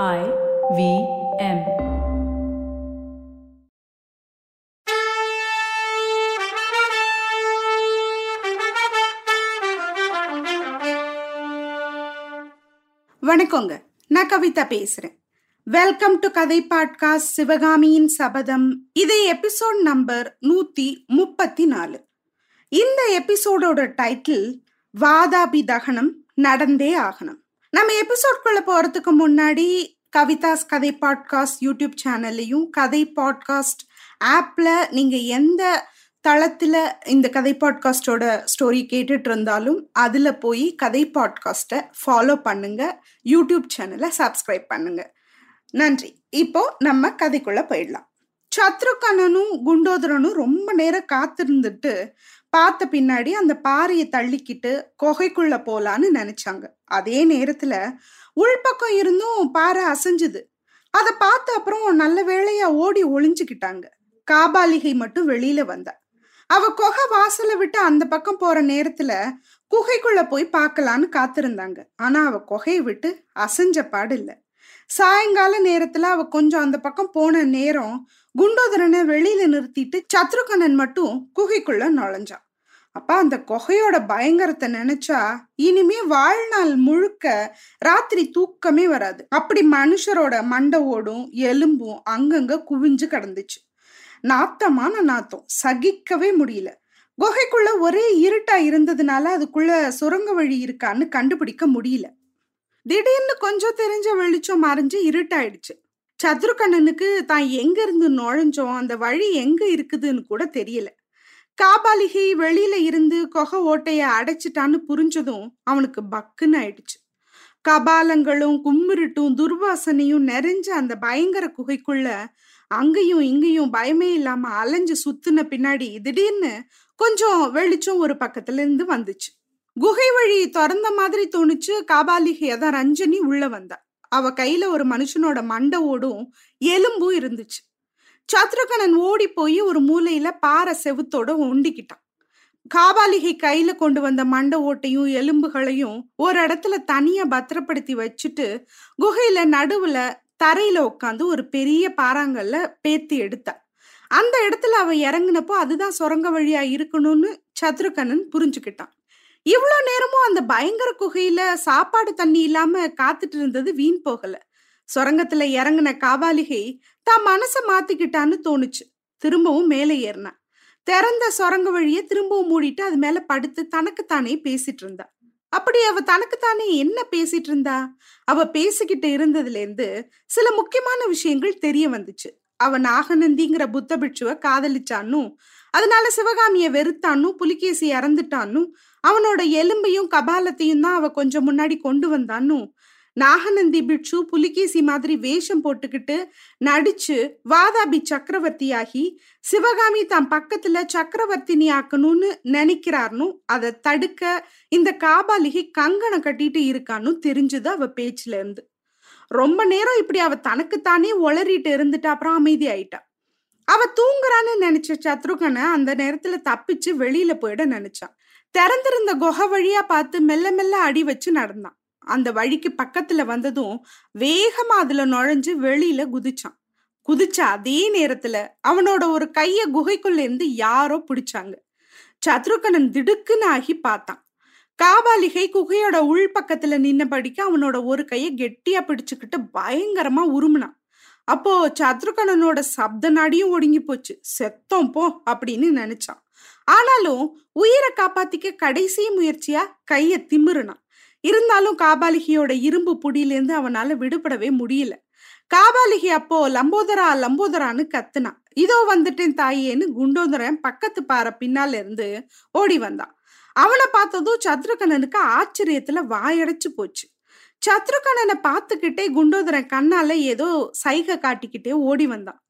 I V M. வணக்கங்க. நான் கவிதா பேசுறேன். வெல்கம் டு கதை பாட்காஸ்ட் சிவகாமியின் சபதம் இது எபிசோட் நம்பர் நூத்தி முப்பத்தி நாலு. இந்த எபிசோடோட டைட்டில் வாதாபி தகனம் நடந்தே ஆகணும். நம்ம எபிசோட்குள்ள போறதுக்கு முன்னாடி கவிதாஸ் கதை பாட்காஸ்ட் யூடியூப் சேனல்லையும் கதை பாட்காஸ்ட் ஆப்ல நீங்க எந்த தளத்துல இந்த கதை பாட்காஸ்டோட ஸ்டோரி கேட்டுட்டு இருந்தாலும் அதுல போய் கதை பாட்காஸ்ட்டை ஃபாலோ பண்ணுங்க. யூடியூப் சேனலை சப்ஸ்கிரைப் பண்ணுங்க. நன்றி. இப்போ நம்ம கதைக்குள்ள போயிடலாம். சத்ருகனனும் குண்டோதரனும் ரொம்ப நேரம் காத்திருந்துட்டு பார்த்த பின்னாடி அந்த பாறையை தள்ளிக்கிட்டு குகைக்குள்ள போலான்னு நினைச்சாங்க. அதே நேரத்துல உள்பக்கம் இருந்தும் பாறை அசைஞ்சுது. அதை பார்த்த அப்புறம் நல்ல வேளையா ஓடி ஒளிஞ்சுக்கிட்டாங்க. காபாலிகை மட்டும் வெளியில வந்தா. அவ குகை வாசலை விட்டு அந்த பக்கம் போற நேரத்துல குகைக்குள்ள போய் பார்க்கலான்னு காத்திருந்தாங்க. ஆனா அவ குகையை விட்டு அசைஞ்ச பாடு இல்லை. சாயங்கால நேரத்துல அவ கொஞ்சம் அந்த பக்கம் போன நேரம் குண்டோதரனை வெளியில நிறுத்திட்டு சத்ருகனன் மட்டும் குகைக்குள்ள நுழைஞ்சான் அப்ப அந்த குகையோட பயங்கரத்தை நினைச்சா இனிமே வாழ்நாள் முழுக்க ராத்திரி தூக்கமே வராது. அப்படி மனுஷரோட மண்டை ஓடும் எலும்பும் அங்கங்க குவிஞ்சு கிடந்துச்சு. நாத்தமான நாத்தம் சகிக்கவே முடியல. குகைக்குள்ள ஒரே இருட்டா இருந்ததுனால அதுக்குள்ள சுரங்க வழி இருக்கான்னு கண்டுபிடிக்க முடியல. திடீர்னு கொஞ்சம் தெரிஞ்ச வெளிச்சம் மறைஞ்சு இருட்டாயிடுச்சு. சத்ருகண்ணனுக்கு தான் எங்க இருந்து நுழைஞ்சோம் அந்த வழி எங்க இருக்குதுன்னு கூட தெரியல. காபாலிகை வெளியில இருந்து கொகை ஓட்டைய அடைச்சிட்டான்னு புரிஞ்சதும் அவனுக்கு பக்குன்னு ஆயிடுச்சு. கபாலங்களும் கும்மிருட்டும் துர்வாசனையும் நிறைஞ்ச அந்த பயங்கர குகைக்குள்ள அங்கேயும் இங்கேயும் பயமே இல்லாம அலைஞ்சு சுத்துன பின்னாடி திடீர்னு கொஞ்சம் வெளிச்சம் ஒரு பக்கத்துல இருந்து வந்துச்சு. குகை வழி திறந்த மாதிரி தோணுச்சு. காபாலிகை தான் ரஞ்சனி உள்ள வந்தா. அவ கையில ஒரு மனுஷனோட மண்டவோடும் எலும்பும் இருந்துச்சு. சத்ருகணன் ஓடி போய் ஒரு மூலையில பாறை செவுத்தோட ஒண்டிக்கிட்டான். காபாலிகை கையில கொண்டு வந்த மண்டை ஓட்டையும் எலும்புகளையும் ஒரு இடத்துல தனியா பத்திரப்படுத்தி வச்சுட்டு குகையில நடுவுல தரையில உட்காந்து ஒரு பெரிய பாறாங்கல்ல பேத்தி எடுத்தா. அந்த இடத்துல அவ இறங்குனப்போ அதுதான் சுரங்க வழியா இருக்கணும்னு சத்ருகணன் புரிஞ்சுக்கிட்டான். இவ்வளோ நேரமும் அந்த பயங்கர குகையில சாப்பாடு தண்ணி இல்லாம காத்துட்டு இருந்தது வீண் போகல. சுரங்கத்துல இறங்குன காபாலிகை தான் மனச மாத்திக்கிட்டான்னு தோணுச்சு. திரும்பவும் மேலே ஏறினா. திறந்த சுரங்க வழிய திரும்பவும் மூடிட்டு அது மேல படுத்து தனக்குத்தானே பேசிட்டு இருந்தா. அப்படி அவ தனக்குத்தானே என்ன பேசிட்டு இருந்தா? அவ பேசிக்கிட்டு இருந்ததுல இருந்து சில முக்கியமான விஷயங்கள் தெரிய வந்துச்சு. அவ நாகநந்திங்கிற புத்த பிட்சுவ காதலிச்சானும் அதனால சிவகாமிய வெறுத்தானும் புலிகேசி இறந்துட்டானும் அவனோட எலும்பையும் கபாலத்தையும் தான் அவ கொஞ்சம் முன்னாடி கொண்டு வந்தானும். நாகநந்தி பிட்சு புலிகேசி மாதிரி வேஷம் போட்டுக்கிட்டு நடிச்சு வாதாபி சக்கரவர்த்தியாகி சிவகாமி தான் பக்கத்துல சக்கரவர்த்தினி ஆக்கணும்னு நினைக்கிறார்னு அதை தடுக்க இந்த காபாலிகை கங்கணம் கட்டிட்டு இருக்கான்னு தெரிஞ்சுது அவ பேச்சுல இருந்து ரொம்ப நேரம் இப்படி அவ தனக்குத்தானே ஒளறிட்டு இருந்துட்டு அப்புறம் அமைதி ஆயிட்டா அவ தூங்குறான்னு நினைச்ச சத்ருகனை அந்த நேரத்துல தப்பிச்சு வெளியில போயிட நினைச்சான். திறந்திருந்த குகை வழியா பார்த்து மெல்ல மெல்ல அடி வச்சு நடந்தான். அந்த வழிக்கு பக்கத்துல வந்ததும் வேகமா அதுல நுழைஞ்சு வெளியில குதிச்சான். குதிச்ச அதே நேரத்துல அவனோட ஒரு கைய குகைக்குள்ள இருந்து யாரோ பிடிச்சாங்க. சத்ருகனன் திடுக்குன்னு ஆகி பார்த்தான். காபாலிகை குகையோட உள் பக்கத்துல நின்னபடிக்கு அவனோட ஒரு கைய கெட்டியா பிடிச்சுக்கிட்டு பயங்கரமா உருமுனான். அப்போ சத்ருகணனோட சப்த நாடியும் ஒடுங்கி போச்சு. செத்தோம் போ அப்படின்னு நினைச்சான். ஆனாலும் உயிரை காப்பாத்திக்க கடைசி முயற்சியா கைய திமிருனான். இருந்தாலும் காபாலிகையோட இரும்பு புடியிலேருந்து அவனால விடுபடவே முடியல. காபாலிகி அப்போ லம்போதரா லம்போதரான்னு கத்துனான். இதோ வந்துட்டேன் தாயேன்னு குண்டோதரன் பக்கத்து பாறை பின்னால இருந்து ஓடி வந்தான். அவனை பார்த்ததும் சத்ருகணனுக்கு ஆச்சரியத்துல வாயடைச்சு போச்சு. சத்ருகனனை பார்த்துக்கிட்டே குண்டோதரன் கண்ணால ஏதோ சைகை காட்டிக்கிட்டே ஓடி வந்தான்.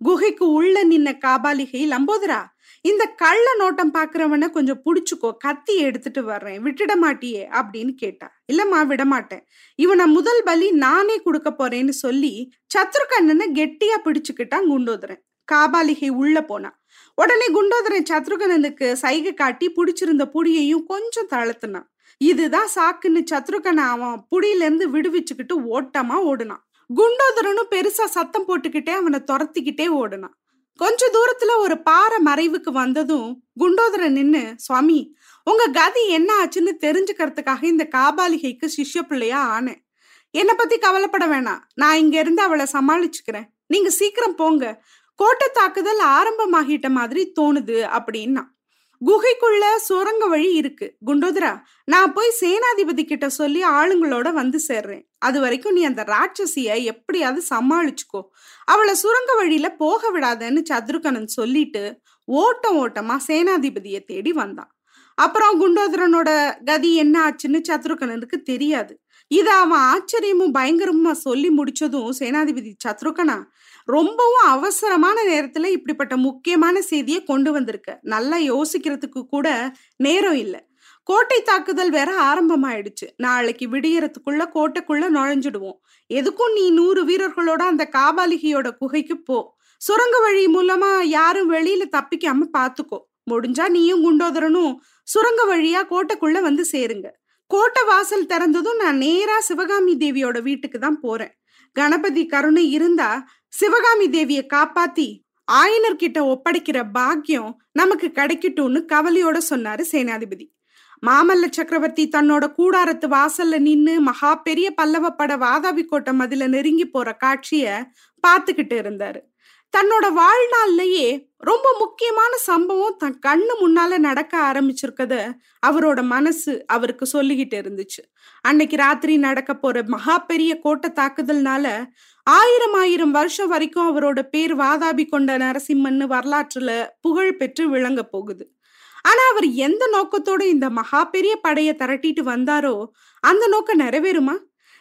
குகைக்கு உள்ள நின்ன காபாலிகை லம்போதரா இந்த கள்ள நோட்டம் பாக்குறவன கொஞ்சம் புடிச்சுக்கோ கத்தி எடுத்துட்டு வர்றேன் விட்டுட மாட்டியே அப்படின்னு கேட்டா. இல்லம்மா விட மாட்டேன் இவனை முதல் பலி நானே கொடுக்க போறேன்னு சொல்லி சத்ருகண்ணனை கெட்டியா பிடிச்சுக்கிட்டான் குண்டோதரன். காபாலிகை உள்ள போனா. உடனே குண்டோதரன் சத்ருகனனுக்கு சைகை காட்டி பிடிச்சிருந்த புடியையும் கொஞ்சம் தளர்த்துனான் இதுதான் சாக்குன்னு சத்ருகனை அவன் புடியிலேருந்து விடுவிச்சுக்கிட்டு ஓட்டமா ஓடுனான். குண்டோதரனும் பெருசா சத்தம் போட்டுக்கிட்டே அவனை துரத்திக்கிட்டே ஓடுனான். கொஞ்ச தூரத்துல ஒரு பாறை மறைவுக்கு வந்ததும் குண்டோதரன் நின்னு சுவாமி உங்க கதி என்ன ஆச்சுன்னு தெரிஞ்சுக்கிறதுக்காக இந்த காபாலிகைக்கு சிஷ்ய பிள்ளையா ஆனேன். என்னை பத்தி கவலைப்பட வேணாம். நான் இங்க இருந்து அவளை சமாளிச்சுக்கிறேன். நீங்க சீக்கிரம் போங்க. கோட்டை தாக்குதல் ஆரம்பமாகிட்ட மாதிரி தோணுது அப்படின்னா குகைக்குள்ள சுரங்க வழி இருக்கு. குண்டோதரா நான் போய் சேனாதிபதி கிட்ட சொல்லி ஆளுங்களோட வந்து சேர்றேன். அது வரைக்கும் நீ அந்த ராட்சசிய எப்படியாவது சமாளிச்சுக்கோ. அவளை சுரங்க வழியில போக விடாதன்னு சத்ருகனன் சொல்லிட்டு ஓட்டம் ஓட்டமா சேனாதிபதியை தேடி வந்தான். அப்புறம் குண்டோதரனோட கதி என்ன ஆச்சுன்னு சத்ருகனனுக்கு தெரியாது. இதை அவன் ஆச்சரியமும் பயங்கரமா சொல்லி முடிச்சதும் சேனாதிபதி சத்ருகனா ரொம்பவும் அவசரமான நேரத்துல இப்படிப்பட்ட முக்கியமான செய்தியை கொண்டு வந்திருக்க. நல்லா யோசிக்கிறதுக்கு கூட நேரம் இல்லை. கோட்டை தாக்குதல் வேற ஆரம்பமாயிடுச்சு. நாளைக்கு விடியறதுக்குள்ள கோட்டைக்குள்ள நுழைஞ்சிடுவோம். எதுக்கும் நீ நூறு வீரர்களோட அந்த காபாலிகையோட குகைக்கு போ. சுரங்க வழி மூலமா யாரும் வெளியில தப்பிக்காம பாத்துக்கோ. முடிஞ்சா நீயும் குண்டோதரனும் சுரங்க வழியா கோட்டைக்குள்ள வந்து சேருங்க. கோட்டை வாசல் திறந்ததும் நான் நேரா சிவகாமி தேவியோட வீட்டுக்கு தான் போறேன். கணபதி கருணை இருந்தா சிவகாமி தேவியை காப்பாத்தி ஆயனர்கிட்ட ஒப்படைக்கிற பாக்கியம் நமக்கு கிடைக்கட்டும்னு கவலையோட சொன்னாரு சேனாதிபதி. மாமல்ல சக்கரவர்த்தி தன்னோட கூடாரத்து வாசல்ல நின்னு மகா பெரிய பல்லவ பட வாதாபி கோட்டை மதில நெருங்கி போற காட்சிய பாத்துக்கிட்டு இருந்தாரு. தன்னோட வாழ்நாள்லயே ரொம்ப முக்கியமான சம்பவம் தன் கண்ணு முன்னால நடக்க ஆரம்பிச்சிருக்கத அவரோட மனசு அவருக்கு சொல்லிக்கிட்டு இருந்துச்சு. அன்னைக்கு ராத்திரி நடக்க போற மகா பெரிய கோட்டை தாக்குதல்னால ஆயிரம் ஆயிரம் வருஷம் வரைக்கும் அவரோட பேர் வாதாபி கொண்ட நரசிம்மன்னு வரலாற்றுல புகழ் பெற்று விளங்க போகுது. ஆனா அவர் எந்த நோக்கத்தோட இந்த மகா பெரிய படையை திரட்டிட்டு வந்தாரோ அந்த நோக்கம் நிறைவேறுமா?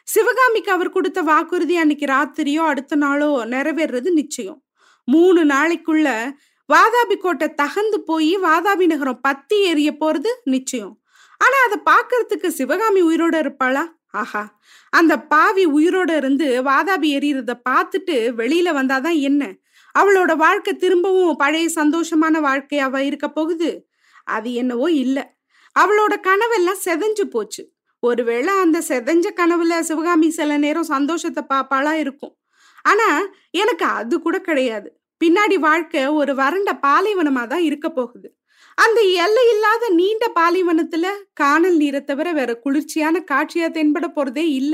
சிவகாமிக்கு அவர் கொடுத்த வாக்குறுதி அன்னைக்கு ராத்திரியோ அடுத்த நாளோ நிறைவேறது நிச்சயம். மூணு நாளைக்குள்ள வாதாபி கோட்டை தகந்து போய் வாதாபி நகரம் பத்தி எரிய போறது நிச்சயம். ஆனா அதை பாக்குறதுக்கு சிவகாமி உயிரோட இருப்பாளா? ஆஹா. அந்த பாவி உயிரோட இருந்து வாதாபி எரியறத பார்த்துட்டு வெளியில வந்தாதான் என்ன? அவளோட வாழ்க்கை திரும்பவும் பழைய சந்தோஷமான வாழ்க்கையாவ இருக்க போகுது? அது என்னவோ இல்ல. அவளோட கனவெல்லாம் செதஞ்சு போச்சு. ஒருவேளை அந்த செதஞ்ச கனவுல சிவகாமி சில நேரம் சந்தோஷத்தை பாப்பாளா இருக்கும். ஆனா எனக்கு அது கூட கிடையாது. பின்னாடி வாழ்க்கை ஒரு வறண்ட பாலைவனமா தான் இருக்க போகுது. அந்த எல்லை இல்லாத நீண்ட பாலைவனத்துல காணல் நீரை தவிர வேற குளிர்ச்சியான காட்சியா தென்பட போறதே இல்ல.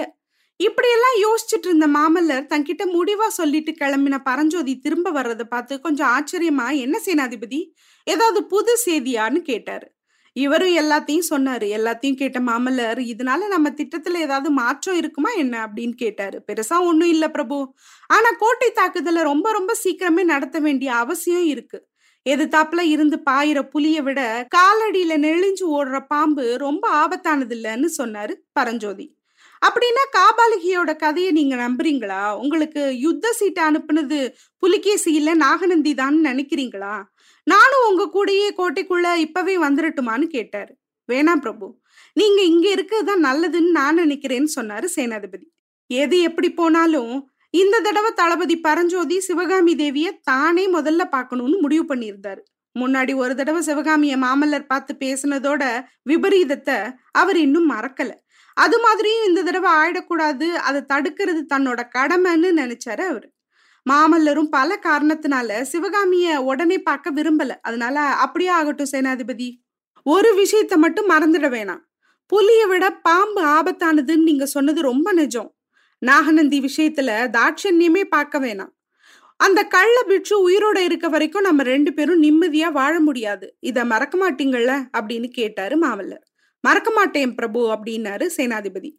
இப்படியெல்லாம் யோசிச்சுட்டு இருந்த மாமல்லர் தன்கிட்ட முடிவா சொல்லிட்டு கிளம்பின பரஞ்சோதி திரும்ப வர்றதை பார்த்து கொஞ்சம் ஆச்சரியமா என்ன சேனாதிபதி? ஏதாவது புது செய்தியான்னு கேட்டாரு. இவரும் எல்லாத்தையும் சொன்னாரு. எல்லாத்தையும் கேட்ட மாமல்லர் இதனால நம்ம திட்டத்துல ஏதாவது மாற்றம் இருக்குமா என்ன? அப்படின்னு கேட்டாரு. பெருசா ஒன்றும் இல்லை பிரபு. ஆனா கோட்டை தாக்குதல ரொம்ப ரொம்ப சீக்கிரமே நடத்த வேண்டிய அவசியம் இருக்கு. எதிர்த்தாப்புல இருந்து பாயிர புலிய விட காலடியில நெளிஞ்சு ஓடுற பாம்பு ரொம்ப ஆபத்தானது இல்லைன்னு சொன்னாரு பரஞ்சோதி. அப்படின்னா காபாலிகியோட கதையை நீங்க நம்புறீங்களா? உங்களுக்கு யுத்த சீட்டை அனுப்புனது புலிகேசி இல்ல நாகநந்தி தான் நினைக்கிறீங்களா? நானும் உங்க கூடயே கோட்டைக்குள்ள இப்பவே வந்துடட்டுமான்னு கேட்டாரு. வேணாம் பிரபு நீங்க இங்க இருக்கிறதுதான் நல்லதுன்னு நான் நினைக்கிறேன்னு சொன்னாரு சேனாதிபதி. எது எப்படி போனாலும் இந்த தடவை தளபதி பரஞ்சோதி சிவகாமி தேவிய தானே முதல்ல பார்க்கணும்னு முடிவு பண்ணியிருந்தாரு. முன்னாடி ஒரு தடவை சிவகாமிய மாமல்லர் பார்த்து பேசினதோட விபரீதத்தை அவர் இன்னும் மறக்கல. அது மாதிரியும் இந்த தடவை ஆயிடக்கூடாது அதை தடுக்கிறது தன்னோட கடமைன்னு நினைச்சாரு அவரு. மாமல்லரும் பல காரணத்தினால சிவகாமிய உடனே பார்க்க விரும்பல. அதனால அப்படியே ஆகட்டும் சேனாதிபதி. ஒரு விஷயத்த மட்டும் மறந்துட வேணாம். புலிய விட பாம்பு ஆபத்தானதுன்னு நீங்க சொன்னது ரொம்ப நிஜம். நாகநந்தி விஷயத்துல தாட்சண்யமே பார்க்க வேணாம். அந்த கள்ள பிட்சு உயிரோட இருக்க வரைக்கும் நம்ம ரெண்டு பேரும் நிம்மதியா வாழ முடியாது. இத மறக்க மாட்டீங்கள்ல? அப்படின்னு கேட்டாரு மாமல்லர். மறக்க மாட்டேன் பிரபு அப்படின்னாரு சேனாதிபதி.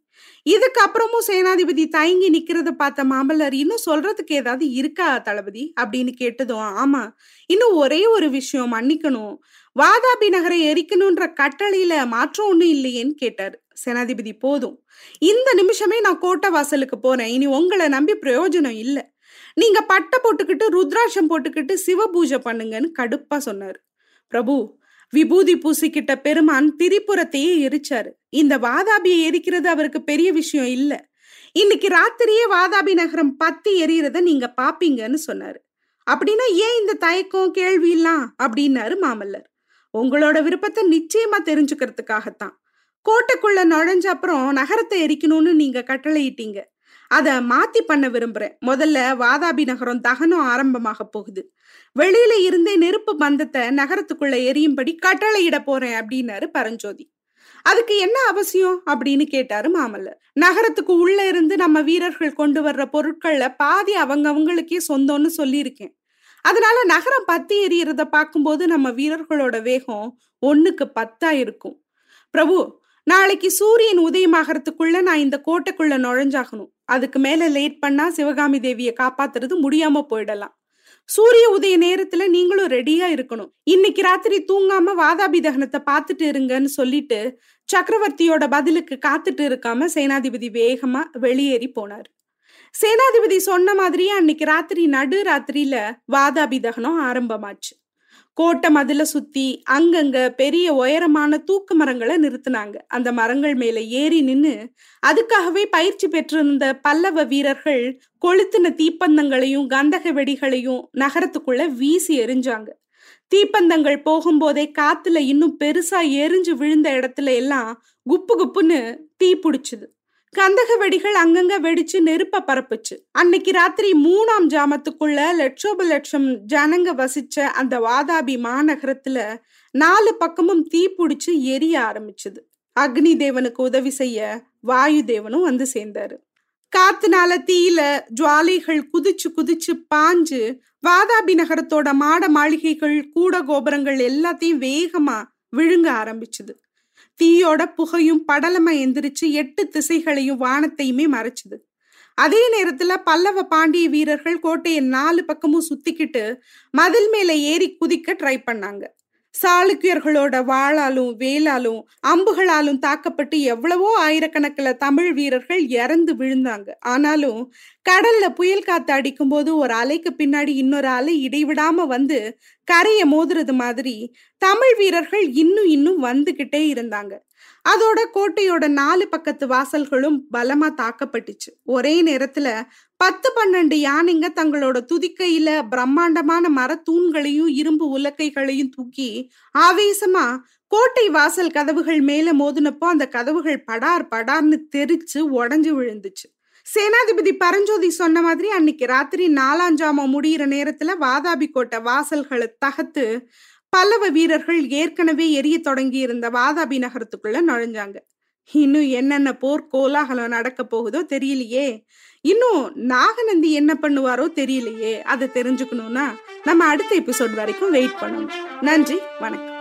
இதுக்கப்புறமும் சேனாதிபதி தயங்கி நிக்கிறத பார்த்த மாமல்லர் இன்னும் சொல்றதுக்கு ஏதாவது இருக்கா தளபதி? அப்படின்னு கேட்டதும் ஆமா இன்னும் ஒரே ஒரு விஷயம் மன்னிக்கணும். வாதாபி நகரை எரிக்கணும்ன்ற கட்டளையில மாற்றம் ஒண்ணும் இல்லையேன்னு கேட்டார். சேனாதிபதி போதும். இந்த நிமிஷமே நான் கோட்டை வாசலுக்கு போறேன். இனி உங்களை நம்பி பிரயோஜனம் இல்லை. நீங்க பட்டை போட்டுக்கிட்டு ருத்ராட்சம் போட்டுக்கிட்டு சிவ பூஜை பண்ணுங்கன்னு கடுப்பா சொன்னாரு. பிரபு விபூதி பூசிக்கிட்ட பெருமான் திரிபுரத்தையே எரிச்சாரு. இந்த வாதாபியை எரிக்கிறது அவருக்கு பெரிய விஷயம் இல்ல. இன்னைக்கு ராத்திரியே வாதாபி நகரம் பத்தி எரியறத நீங்க பாப்பீங்கன்னு சொன்னாரு. அப்படின்னா ஏன் இந்த தயக்கம் கேள்வி எல்லாம்? அப்படின்னாரு மாமல்லர். உங்களோட விருப்பத்தை நிச்சயமா தெரிஞ்சுக்கிறதுக்காகத்தான். கோட்டைக்குள்ள நுழைஞ்ச அப்புறம் நகரத்தை எரிக்கணும்னு நீங்க கட்டளையிட்டீங்க. அதை மாத்தி பண்ண விரும்புறேன். முதல்ல வாதாபி நகரம் தகனம் ஆரம்பமாக போகுது. வெளியில இருந்தே நெருப்பு பந்தத்தை நகரத்துக்குள்ள எரியும்படி கட்டளையிட போறேன் அப்படின்னாரு பரஞ்சோதி. அதுக்கு என்ன அவசியம் அப்படின்னு கேட்டாரு மாமல்லர். நகரத்துக்கு உள்ள இருந்து நம்ம வீரர்கள் கொண்டு வர்ற பொருட்கள்ல பாதி அவங்க அவங்களுக்கே சொந்தம்னு சொல்லியிருக்கேன். அதனால நகரம் பத்தி எரியறத பார்க்கும்போது நம்ம வீரர்களோட வேகம் ஒன்னுக்கு பத்தா இருக்கும். பிரபு நாளைக்கு சூரியன் உதயமாகறதுக்குள்ள நான் இந்த கோட்டைக்குள்ள நுழைஞ்சாகணும். அதுக்கு மேல லேட் பண்ணா சிவகாமி தேவியை காப்பாத்துறது முடியாம போயிடலாம். சூரிய உதய நேரத்துல நீங்களும் ரெடியா இருக்கணும். இன்னைக்கு ராத்திரி தூங்காம வாதாபி தகனத்தை பார்த்துட்டு இருங்கன்னு சொல்லிட்டு சக்கரவர்த்தியோட பதிலுக்கு காத்துட்டு இருக்காம சேனாதிபதி வேகமா வெளியேறி போனார். சேனாதிபதி சொன்ன மாதிரியே அன்னைக்கு ராத்திரி நடு ராத்திரியில வாதாபி தகனம் ஆரம்பமாச்சு. கோட்டை மதில சுத்தி அங்கங்க பெரிய உயரமான தூக்கு மரங்களை நிறுத்தினாங்க. அந்த மரங்கள் மேல ஏறி நின்னு அதுக்காகவே பயிற்சி பெற்றிருந்த பல்லவ வீரர்கள் கொளுத்தின தீப்பந்தங்களையும் கந்தக வெடிகளையும் நகரத்துக்குள்ள வீசி எரிஞ்சாங்க தீப்பந்தங்கள் போகும்போதே காத்துல இன்னும் பெருசா எரிஞ்சு விழுந்த இடத்துல எல்லாம் குப்பு குப்புன்னு தீ பிடிச்சுது. கந்தக வெடிகள் அங்கங்க வெடிச்சு நெருப்ப பரப்புச்சு. அன்னைக்கு ராத்திரி மூணாம் ஜாமத்துக்குள்ள லட்சோப லட்சம் ஜனங்க வசிச்ச அந்த வாதாபி மாநகரத்துல நாலு பக்கமும் தீ பிடிச்சு எரிய ஆரம்பிச்சது. அக்னி தேவனுக்கு உதவி செய்ய வாயு தேவனும் வந்து சேர்ந்தாரு. காத்துனால தீயில ஜுவாலைகள் குதிச்சு குதிச்சு பாஞ்சு வாதாபி நகரத்தோட மாட மாளிகைகள் கூட கோபுரங்கள் எல்லாத்தையும் வேகமா விழுங்க ஆரம்பிச்சுது. தீயோட புகையும் படலமா எந்திரிச்சு எட்டு திசைகளையும் வானத்தையுமே மறைச்சுது. அதே நேரத்துல பல்லவ பாண்டிய வீரர்கள் கோட்டையை நாலு பக்கமும் சுத்திக்கிட்டு மதில் மேல ஏறி குதிக்க ட்ரை பண்ணாங்க. சாளுக்கியர்களோட வாளாலும் வேலாலும் அம்புகளாலும் தாக்கப்பட்டு எவ்வளவோ ஆயிரக்கணக்கில் தமிழ் வீரர்கள் இறந்து விழுந்தாங்க. ஆனாலும் கடல்ல புயல் காத்து அடிக்கும் போது ஒரு அலைக்கு பின்னாடி இன்னொரு அலை இடைவிடாம வந்து கரையை மோதுறது மாதிரி தமிழ் வீரர்கள் இன்னும் இன்னும் வந்துகிட்டே இருந்தாங்க. அதோட கோட்டையோட நாலு பக்கத்து வாசல்களும் பலமா தாக்கப்பட்டுச்சு. ஒரே நேரத்துல பத்து பன்னெண்டு யானைங்க தங்களோட துதிக்கையில பிரம்மாண்டமான மர தூண்களையும் இரும்பு உலக்கைகளையும் தூக்கி ஆவேசமா கோட்டை வாசல் கதவுகள் மேல மோதினப்போ அந்த கதவுகள் படார் படார்னு தெரிச்சு உடஞ்சு விழுந்துச்சு. சேனாதிபதி பரஞ்சோதி சொன்ன மாதிரி அன்னைக்கு ராத்திரி நாலாஞ்சாம முடியிற நேரத்துல வாதாபி கோட்டை வாசல்களை தகத்து பல்லவ வீரர்கள் ஏற்கனவே எரிய தொடங்கி இருந்த வாதாபி நகரத்துக்குள்ள நுழைஞ்சாங்க. இன்னும் என்னென்ன போர் கோலாகலம் நடக்க போகுதோ தெரியலையே. இன்னும் நாகநந்தி என்ன பண்ணுவாரோ தெரியலையே. அதை தெரிஞ்சுக்கணும்னா நம்ம அடுத்த எபிசோட் வரைக்கும் வெயிட் பண்ணணும். நன்றி வணக்கம்.